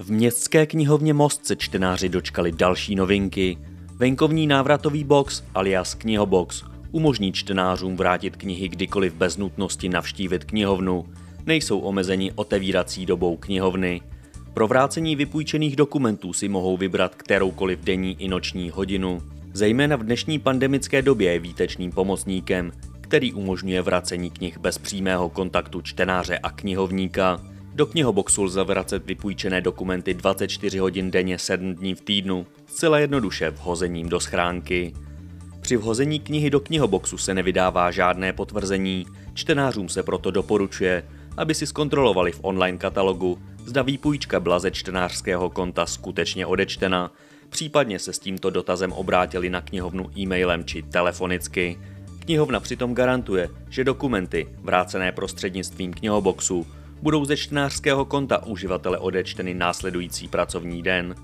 V městské knihovně Most se čtenáři dočkali další novinky. Venkovní návratový box alias knihobox umožní čtenářům vrátit knihy kdykoliv bez nutnosti navštívit knihovnu. Nejsou omezeni otevírací dobou knihovny. Pro vrácení vypůjčených dokumentů si mohou vybrat kteroukoliv denní i noční hodinu. Zejména v dnešní pandemické době je výtečným pomocníkem, který umožňuje vracení knih bez přímého kontaktu čtenáře a knihovníka. Do knihoboxu lze vracet vypůjčené dokumenty 24 hodin denně 7 dní v týdnu, zcela jednoduše vhozením do schránky. Při vhození knihy do knihoboxu se nevydává žádné potvrzení, čtenářům se proto doporučuje, aby si zkontrolovali v online katalogu, zda výpůjčka byla ze čtenářského konta skutečně odečtena, případně se s tímto dotazem obrátili na knihovnu e-mailem či telefonicky. Knihovna přitom garantuje, že dokumenty, vrácené prostřednictvím knihoboxu, budou ze čtenářského konta uživatele odečteny následující pracovní den.